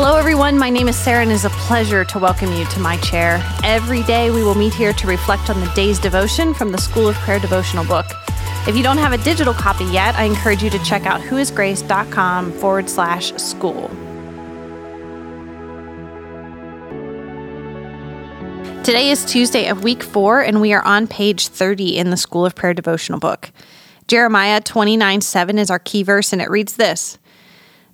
Hello, everyone. My name is Sarah, and it is a pleasure to welcome you to my chair. Every day, we will meet here to reflect on the day's devotion from the School of Prayer devotional book. If you don't have a digital copy yet, I encourage you to check out whoisgrace.com forward slash school. Today is Tuesday of week four, and we are on page 30 in the School of Prayer devotional book. Jeremiah 29 7 is our key verse, and it reads this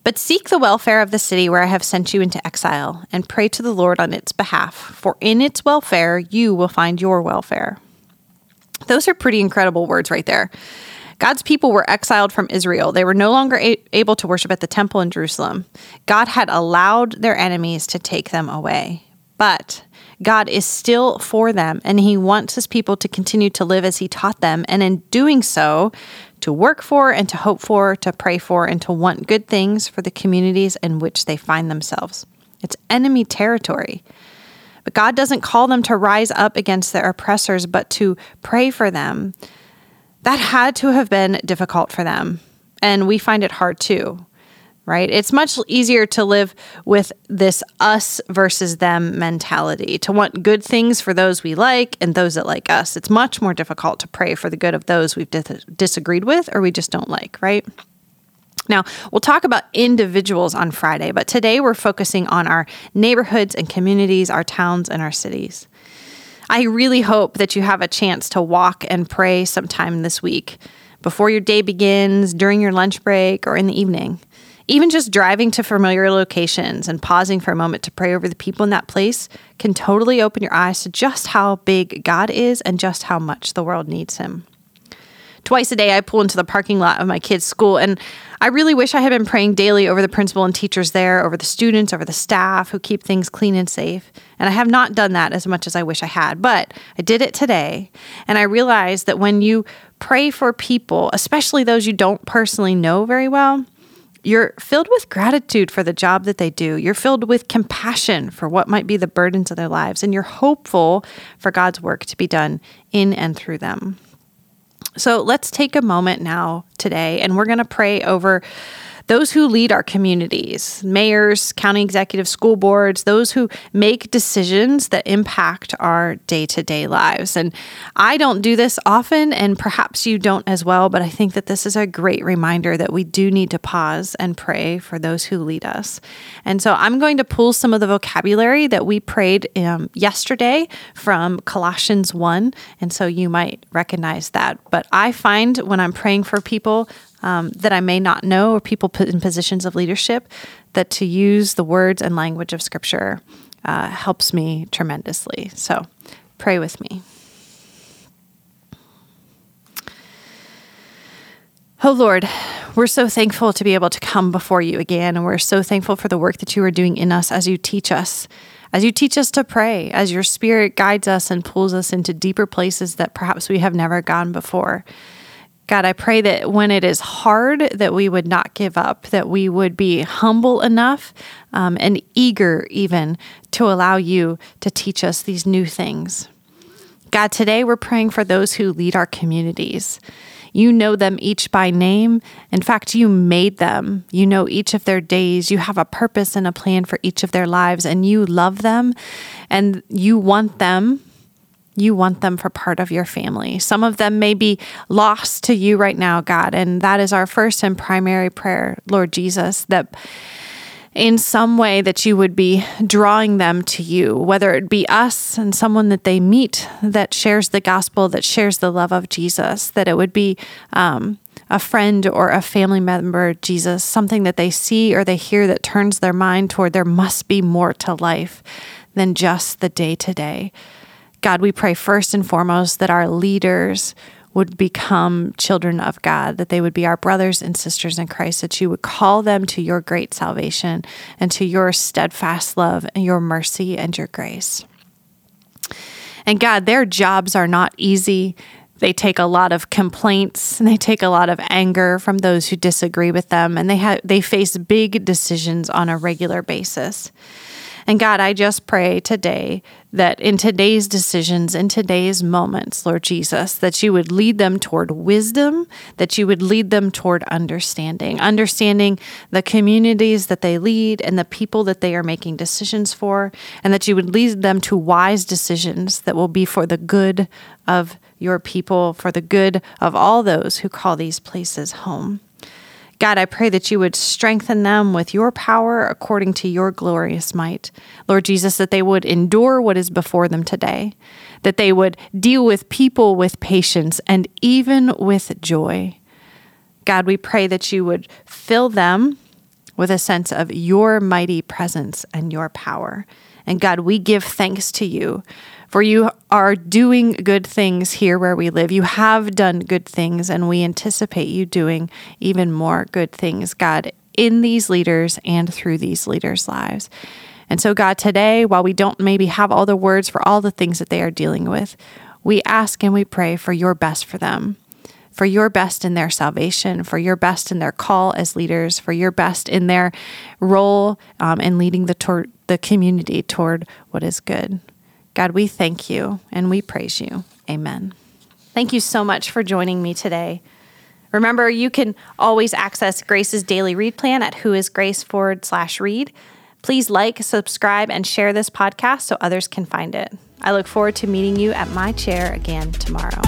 But seek the welfare of the city where I have sent you into exile, and pray to the Lord on its behalf, for in its welfare you will find your welfare. Those are pretty incredible words right there. God's people were exiled from Israel. They were no longer a- able to worship at the temple in Jerusalem. God had allowed their enemies to take them away. But God is still for them, and He wants His people to continue to live as He taught them, and in doing so, to work for and to hope for, to pray for, and to want good things for the communities in which they find themselves. It's enemy territory. But God doesn't call them to rise up against their oppressors, but to pray for them. That had to have been difficult for them. And we find it hard too, right? It's much easier to live with this us versus them mentality, to want good things for those we like and those that like us. It's much more difficult to pray for the good of those we've dis- disagreed with or we just don't like, right? Now, we'll talk about individuals on Friday, but today we're focusing on our neighborhoods and communities, our towns and our cities. I really hope that you have a chance to walk and pray sometime this week before your day begins, during your lunch break, or in the evening. Even just driving to familiar locations and pausing for a moment to pray over the people in that place can totally open your eyes to just how big God is and just how much the world needs Him. Twice a day, I pull into the parking lot of my kids' school, and I really wish I had been praying daily over the principal and teachers there, over the students, over the staff who keep things clean and safe. And I have not done that as much as I wish I had, but I did it today. And I realized that when you pray for people, especially those you don't personally know very well, you're filled with gratitude for the job that they do. You're filled with compassion for what might be the burdens of their lives, and you're hopeful for God's work to be done in and through them. So let's take a moment now today and we're going to pray over those who lead our communities, mayors, county executive, school boards, those who make decisions that impact our day to day lives. And I don't do this often, and perhaps you don't as well, but I think that this is a great reminder that we do need to pause and pray for those who lead us. And so I'm going to pull some of the vocabulary that we prayed um, yesterday from Colossians 1. And so you might recognize that. But I find when I'm praying for people, um, that I may not know or people put in positions of leadership, that to use the words and language of Scripture uh, helps me tremendously. So pray with me. Oh Lord, we're so thankful to be able to come before you again, and we're so thankful for the work that you are doing in us as you teach us, as you teach us to pray, as your spirit guides us and pulls us into deeper places that perhaps we have never gone before. God, I pray that when it is hard, that we would not give up, that we would be humble enough um, and eager even to allow you to teach us these new things. God, today we're praying for those who lead our communities. You know them each by name. In fact, you made them. You know each of their days. You have a purpose and a plan for each of their lives, and you love them and you want them you want them for part of your family. Some of them may be lost to you right now, God. And that is our first and primary prayer, Lord Jesus, that in some way that you would be drawing them to you, whether it be us and someone that they meet that shares the gospel, that shares the love of Jesus, that it would be um, a friend or a family member, Jesus, something that they see or they hear that turns their mind toward there must be more to life than just the day to day. God, we pray first and foremost that our leaders would become children of God, that they would be our brothers and sisters in Christ, that you would call them to your great salvation and to your steadfast love and your mercy and your grace. And God, their jobs are not easy. They take a lot of complaints and they take a lot of anger from those who disagree with them, and they have they face big decisions on a regular basis. And God, I just pray today that in today's decisions, in today's moments, Lord Jesus, that you would lead them toward wisdom, that you would lead them toward understanding, understanding the communities that they lead and the people that they are making decisions for, and that you would lead them to wise decisions that will be for the good of your people, for the good of all those who call these places home. God, I pray that you would strengthen them with your power according to your glorious might. Lord Jesus, that they would endure what is before them today, that they would deal with people with patience and even with joy. God, we pray that you would fill them with a sense of your mighty presence and your power. And God, we give thanks to you for you are doing good things here where we live. You have done good things, and we anticipate you doing even more good things, God, in these leaders and through these leaders' lives. And so, God, today, while we don't maybe have all the words for all the things that they are dealing with, we ask and we pray for your best for them, for your best in their salvation, for your best in their call as leaders, for your best in their role um, in leading the, tor- the community toward what is good. God, we thank you and we praise you. Amen. Thank you so much for joining me today. Remember, you can always access Grace's daily read plan at whoisgrace forward slash read. Please like, subscribe, and share this podcast so others can find it. I look forward to meeting you at my chair again tomorrow.